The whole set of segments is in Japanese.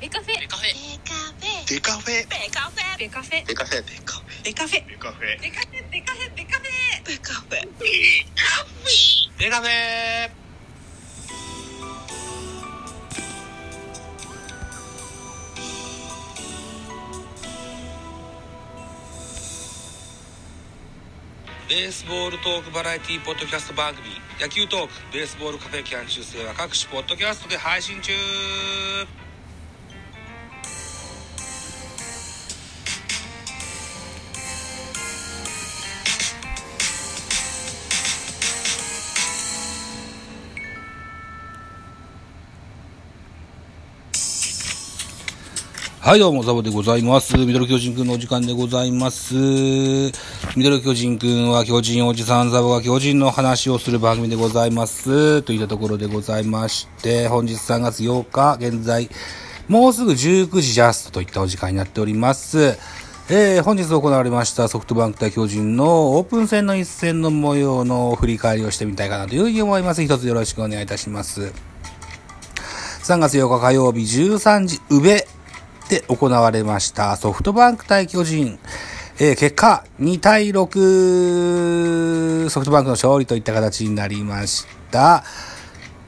ベカフェ。ベカフェ。デカフェ。ベカフェ。ベカフェ。デカフェ。ベカフェ。デカフェ。ベカフェ。ベカフェ。ベカフェ。ベカフェ。ベカフェ。デカフェ。ベースボールトークバラエティポッドキャスト番組野球トークベースボールカフェ。キャン中世は各種ポッドキャストで配信中はい、どうも、ザボでございます。ミドル巨人くんのお時間でございます。ミドル巨人くんは巨人おじさんザボが巨人の話をする番組でございます。といったところでございまして、本日3月8日、現在、もうすぐ19時ジャストといったお時間になっております。えー、本日行われましたソフトバンク対巨人のオープン戦の一戦の模様の振り返りをしてみたいかなというふうに思います。一つよろしくお願いいたします。3月8日火曜日13時、宇部で行われましたソフトバンク対巨人。えー結果、2対6、ソフトバンクの勝利といった形になりました。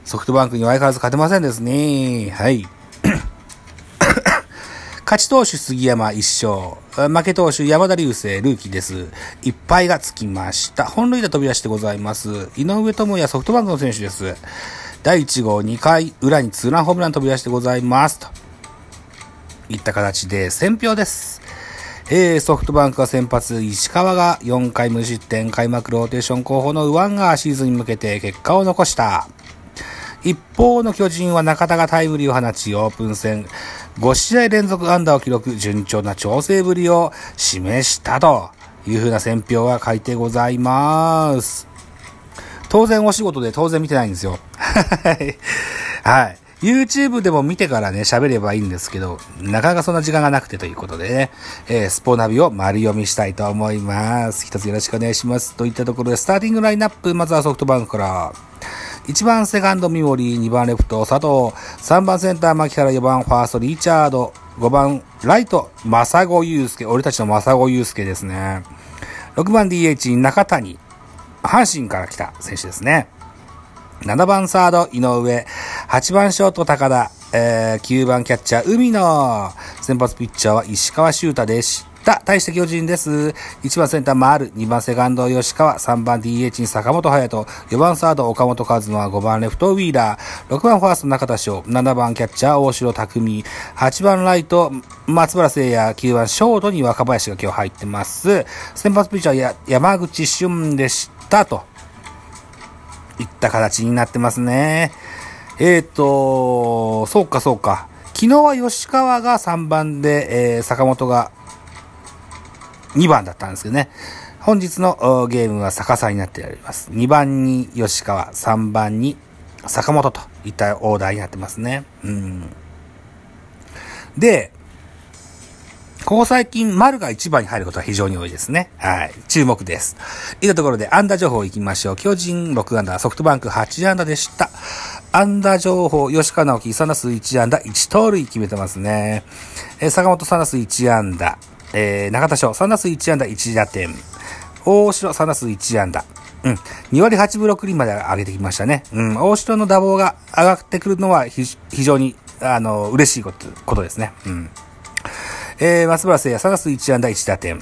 ソフトバンクに相変わらず勝てませんですね。はい。勝ち投手杉山1勝。負け投手山田流星ルーキーです。一敗がつきました。本塁打飛び出してございます。井上智也ソフトバンクの選手です。第1号2回裏にツーランホームラン飛び出してございます。といった形で選票です。えー、ソフトバンクが先発、石川が4回無失点、開幕ローテーション候補の右腕がシーズンに向けて結果を残した。一方の巨人は中田がタイムリーを放ち、オープン戦5試合連続安打を記録、順調な調整ぶりを示したという風な選評が書いてございます。当然お仕事で当然見てないんですよ。はい。YouTube でも見てからね、喋ればいいんですけど、なかなかそんな時間がなくてということでね、えースポナビを丸読みしたいと思います。一つよろしくお願いします。といったところで、スターティングラインナップ、まずはソフトバンクから。1番セカンド三森、2番レフト佐藤、3番センター牧原、4番ファーストリチャード、5番ライト、正子祐介、俺たちの正子祐介ですね。6番 DH 中谷、阪神から来た選手ですね。7番サード、井上。8番ショート、高田。えー、9番キャッチャー、海野。先発ピッチャーは石川修太でした。対して巨人です。1番センター、丸。2番セカンド、吉川。3番 DH に坂本隼人。4番サード、岡本和真。5番レフト、ウィーラー。6番ファースト、中田翔。7番キャッチャー、大城匠。8番ライト、松原聖也。9番ショートに若林が今日入ってます。先発ピッチャー、や山口俊でした。と。いった形になってますね。えっ、と、そうかそうか。昨日は吉川が3番で、えー坂本が2番だったんですけどね。本日のゲームは逆さになっております。2番に吉川、3番に坂本といったオーダーになってますね。うん。で、ここ最近、丸が1番に入ることは非常に多いですね。はい。注目です。いったところで、アンダー情報いきましょう。巨人6安打、ソフトバンク8安打でした。アンダー情報、吉川直樹3打数1安打、1盗塁決めてますね。えー坂本3打数1安打、えー中田翔3打数1安打、1打点。大城3打数1安打。うん。2割8分6厘まで上げてきましたね。うん。大城の打棒が上がってくるのは非非常に、あの、嬉しいこと、ことですね。うん。えー、松原聖也3打数1安打1打点。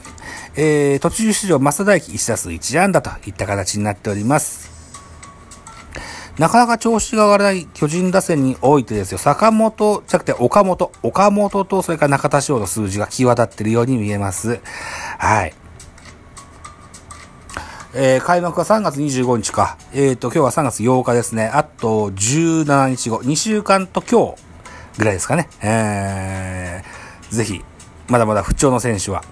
えー、途中出場、増田大輝1打数1安打といった形になっております。なかなか調子が上がらない巨人打線においてですよ、坂本じゃなくて岡本、岡本とそれから中田翔の数字が際立っているように見えます。はい。えー開幕は3月25日か。えっ、と、今日は3月8日ですね。あと17日後、2週間と今日ぐらいですかね。えー、ぜひ、まだまだ不調の選手は、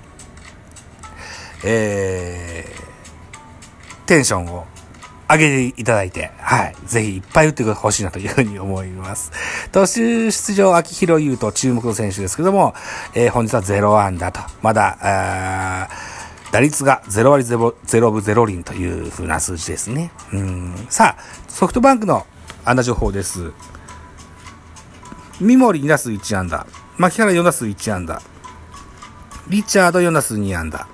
えー、テンションを上げていただいて、はい。ぜひいっぱい打ってほしいなというふうに思います。途中出場、秋広優と注目の選手ですけども、えー本日は0安打と、まだ、あー打率が0割 0, 0分0厘という風な数字ですね。うん。さあ、ソフトバンクの安打情報です。三森2打数1安打。牧原4打数1安打。リチャード4打数2安打。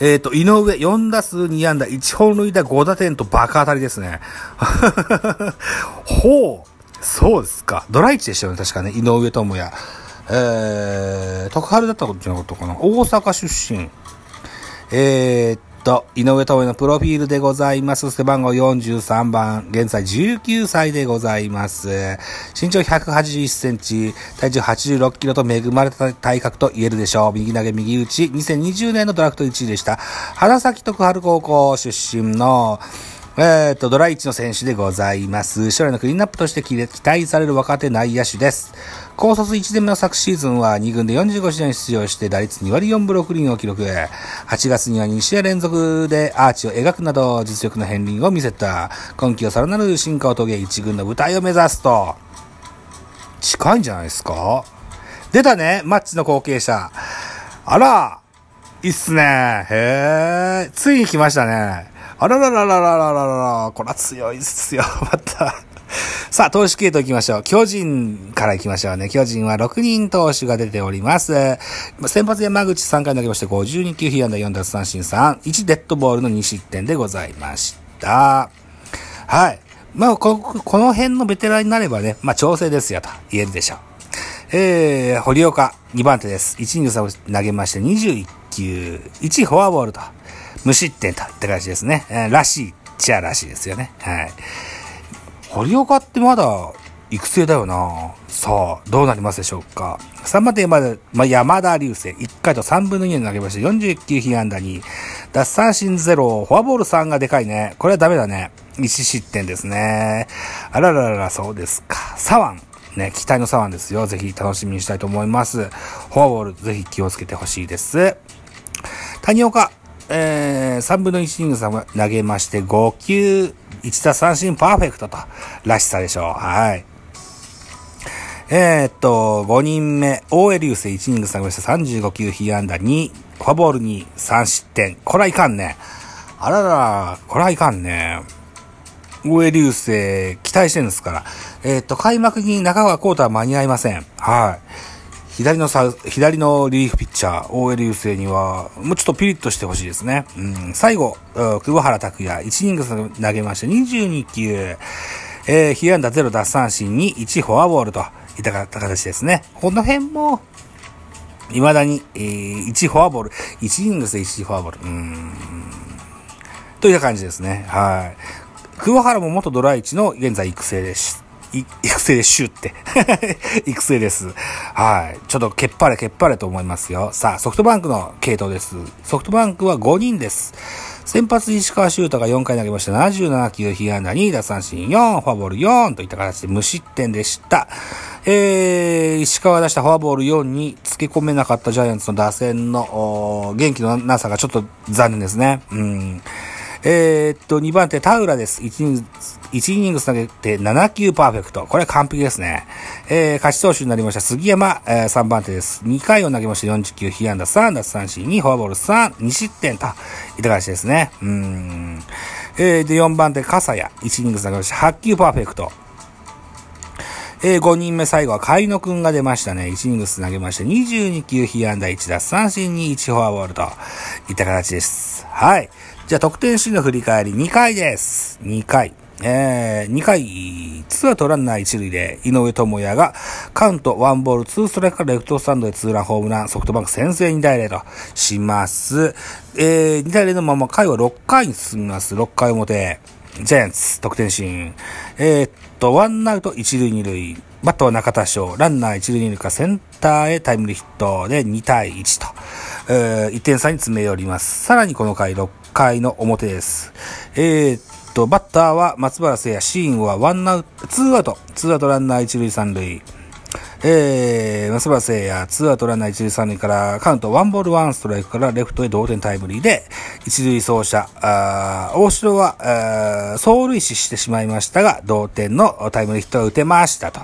えっ、と、井上4打数2安打、1本塁打5打点とバカ当たりですね。ほう。そうですか。ドライチでしたよね、確かね。井上智也。えー、徳春だったことじゃなかったかな。大阪出身。えー、っと、井上智也のプロフィールでございます。背番号43番、現在19歳でございます。身長181センチ、体重86キロと恵まれた体格と言えるでしょう。右投げ右打ち、2020年のドラフト1位でした。花咲徳春高校出身の、えっ、と、ドラ1の選手でございます。将来のクリーンナップとして期待される若手内野手です。高卒1年目の昨シーズンは2軍で45試合に出場して打率2割4分6厘を記録。8月には2試合連続でアーチを描くなど実力の片鱗を見せた。今季はさらなる進化を遂げ1軍の舞台を目指すと。近いんじゃないですか？出たね、マッチの後継者。あら、いいっすね。へえ、ついに来ましたね。あららららららららら、これは強いっすよ、また。さあ、投手系統行きましょう。巨人から行きましょうね。巨人は6人投手が出ております。先発山口3回投げまして52球、被安打4奪三振3、1デッドボールの2失点でございました。はい。まあ、こ、この辺のベテランになればね、まあ、調整ですよと言えるでしょう。えー、堀岡2番手です。1イニング差を投げまして21球、1フォアボールと、無失点とった感じですね。えー、らしいっちゃらしいですよね。はい。堀岡ってまだ育成だよなさあ、どうなりますでしょうか。3番手まで、まあ、山田流星、1回と3分の2に投げまして、41球被安打に、奪三振0、フォアボール3がでかいね。これはダメだね。1失点ですね。あらららら、そうですか。左腕。ね、期待の左腕ですよ。ぜひ楽しみにしたいと思います。フォアボール、ぜひ気をつけてほしいです。谷岡、えー、3分の1イニング投げまして、5球、1打三振パーフェクトと、らしさでしょう。はい。えー、っと、5人目、大江流星1イニング下げまして35球被安打2、フォアボールに3失点。これはいかんね。あらら、これはいかんね。大江流星、期待してるんですから。えー、っと、開幕に中川幸太は間に合いません。はい。左のさ、左のリリーフピッチャー、大江流星には、もうちょっとピリッとしてほしいですね。うん、最後、久保原拓也、1イニング投げまして、22球、えー、被安打0奪三振に1フォアボールといった形ですね。この辺も、未だに、えー、1フォアボール、1イニングで1フォアボール、うん、といった感じですね。はい。久保原も元ドラ1の現在育成です。育成でシュって。育成です。はい。ちょっとけっぱれけっぱれと思いますよ。さあ、ソフトバンクの系統です。ソフトバンクは5人です。先発石川修太が4回投げました。77球、被安打2、奪三振4、フォアボール4といった形で無失点でした。えー、石川出したフォアボール4に付け込めなかったジャイアンツの打線の元気のなさがちょっと残念ですね。うん。えー、っと、2番手、田浦です。1イニング、1イニング投げて7球パーフェクト。これ完璧ですね。えー、勝ち投手になりました杉山、えー、3番手です。2回を投げまして40球、被安打3、奪三振2、フォアボール3、2失点といった感じですね。うん。えー、で、4番手、笠谷。1イニング投げまして8球パーフェクト。えー、5人目最後は海野くんが出ましたね。1イニングス投げまして22球、被安打1奪三振に1フォアボールといった形です。はい。じゃあ得点シーンの振り返り2回です。2回。えー、2回、ツーアウトランナー1塁で、井上智也が、カウント1ボール2ストライクからレフトスタンドでツーランホームラン、ソフトバンク先制2対0とします。えー、2対0のまま回は6回に進みます。6回表。ジャイアンツ、得点シーン。えー、っと、ワンアウト1塁2塁。バッターは中田翔。ランナー1塁2塁からセンターへタイムリーヒットで2対1と、えー、1点差に詰め寄ります。さらにこの回6回の表です。えー、っと、バッターは松原聖也、シーンはワンアウト、ツーアウト、ツーアウトランナー一塁三塁。えー、松原聖也、ツーアウトランナー一塁三塁からカウントワンボールワンストライクからレフトへ同点タイムリーで、一塁走者、あ大城は、走塁死してしまいましたが、同点のタイムリーヒットを打てましたと。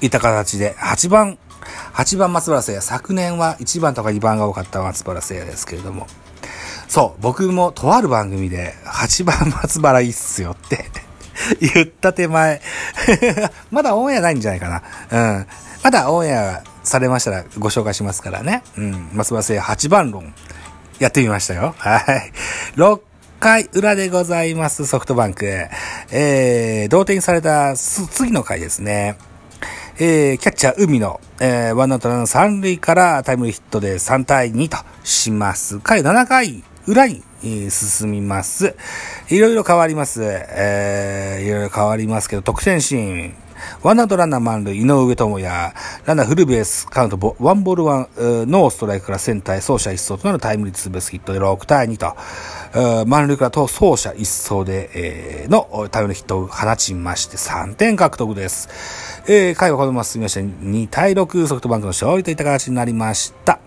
いった形で、8番、8番松原聖也、昨年は1番とか2番が多かった松原聖也ですけれども、そう、僕もとある番組で8番松原いいっすよって 言った手前。まだオンエアないんじゃないかな。うん。まだオンエアされましたらご紹介しますからね。うん。ますます8番論。やってみましたよ。はい。6回裏でございます、ソフトバンク。えー、同点された次の回ですね。えー、キャッチャー海の、えー、ワンアウトラン三塁からタイムリーヒットで3対2とします。回7回裏に、え、進みます。いろいろ変わります。えー、いろいろ変わりますけど、得点シーン、ワンアウトランナー満塁、井上智也、ランナーフルベース、カウントワンボールワン、ノーストライクからセンターへ走者一掃となるタイムリーツーベースヒットで6対2と、満塁からと走者一掃で、えー、のタイムリーヒットを放ちまして3点獲得です。えー、回はこのまま進みまして2対6ソフトバンクの勝利といった形になりました。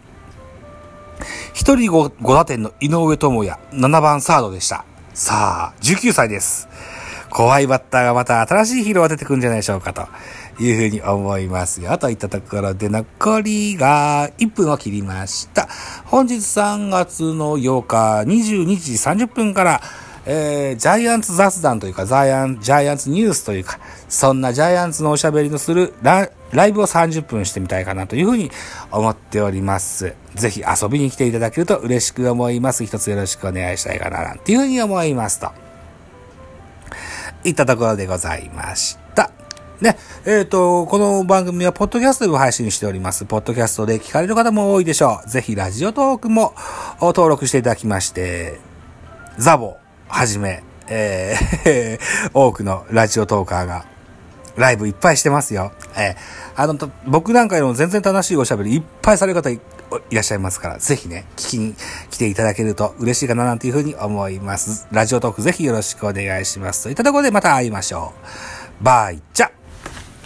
一人 5, 5打点の井上智也、7番サードでした。さあ、19歳です。怖いバッターがまた新しいヒーローが出てくるんじゃないでしょうかというふうに思いますよ。といったところで残りが1分を切りました。本日3月の8日22時30分から、えー、ジャイアンツ雑談というか、ジャイアン、ジャイアンツニュースというか、そんなジャイアンツのおしゃべりのするラライブを30分してみたいかなというふうに思っております。ぜひ遊びに来ていただけると嬉しく思います。一つよろしくお願いしたいかな、なんていうふうに思いますと。いったところでございました。ね、えっ、ー、と、この番組はポッドキャストでも配信しております。ポッドキャストで聞かれる方も多いでしょう。ぜひラジオトークも登録していただきまして、ザボはじめ、えー、多くのラジオトーカーがライブいっぱいしてますよ。えー、あの、僕なんかよりも全然楽しいおしゃべりいっぱいされる方いらっしゃいますから、ぜひね、聞きに来ていただけると嬉しいかななんていうふうに思います。ラジオトークぜひよろしくお願いします。といったところでまた会いましょう。バイチャ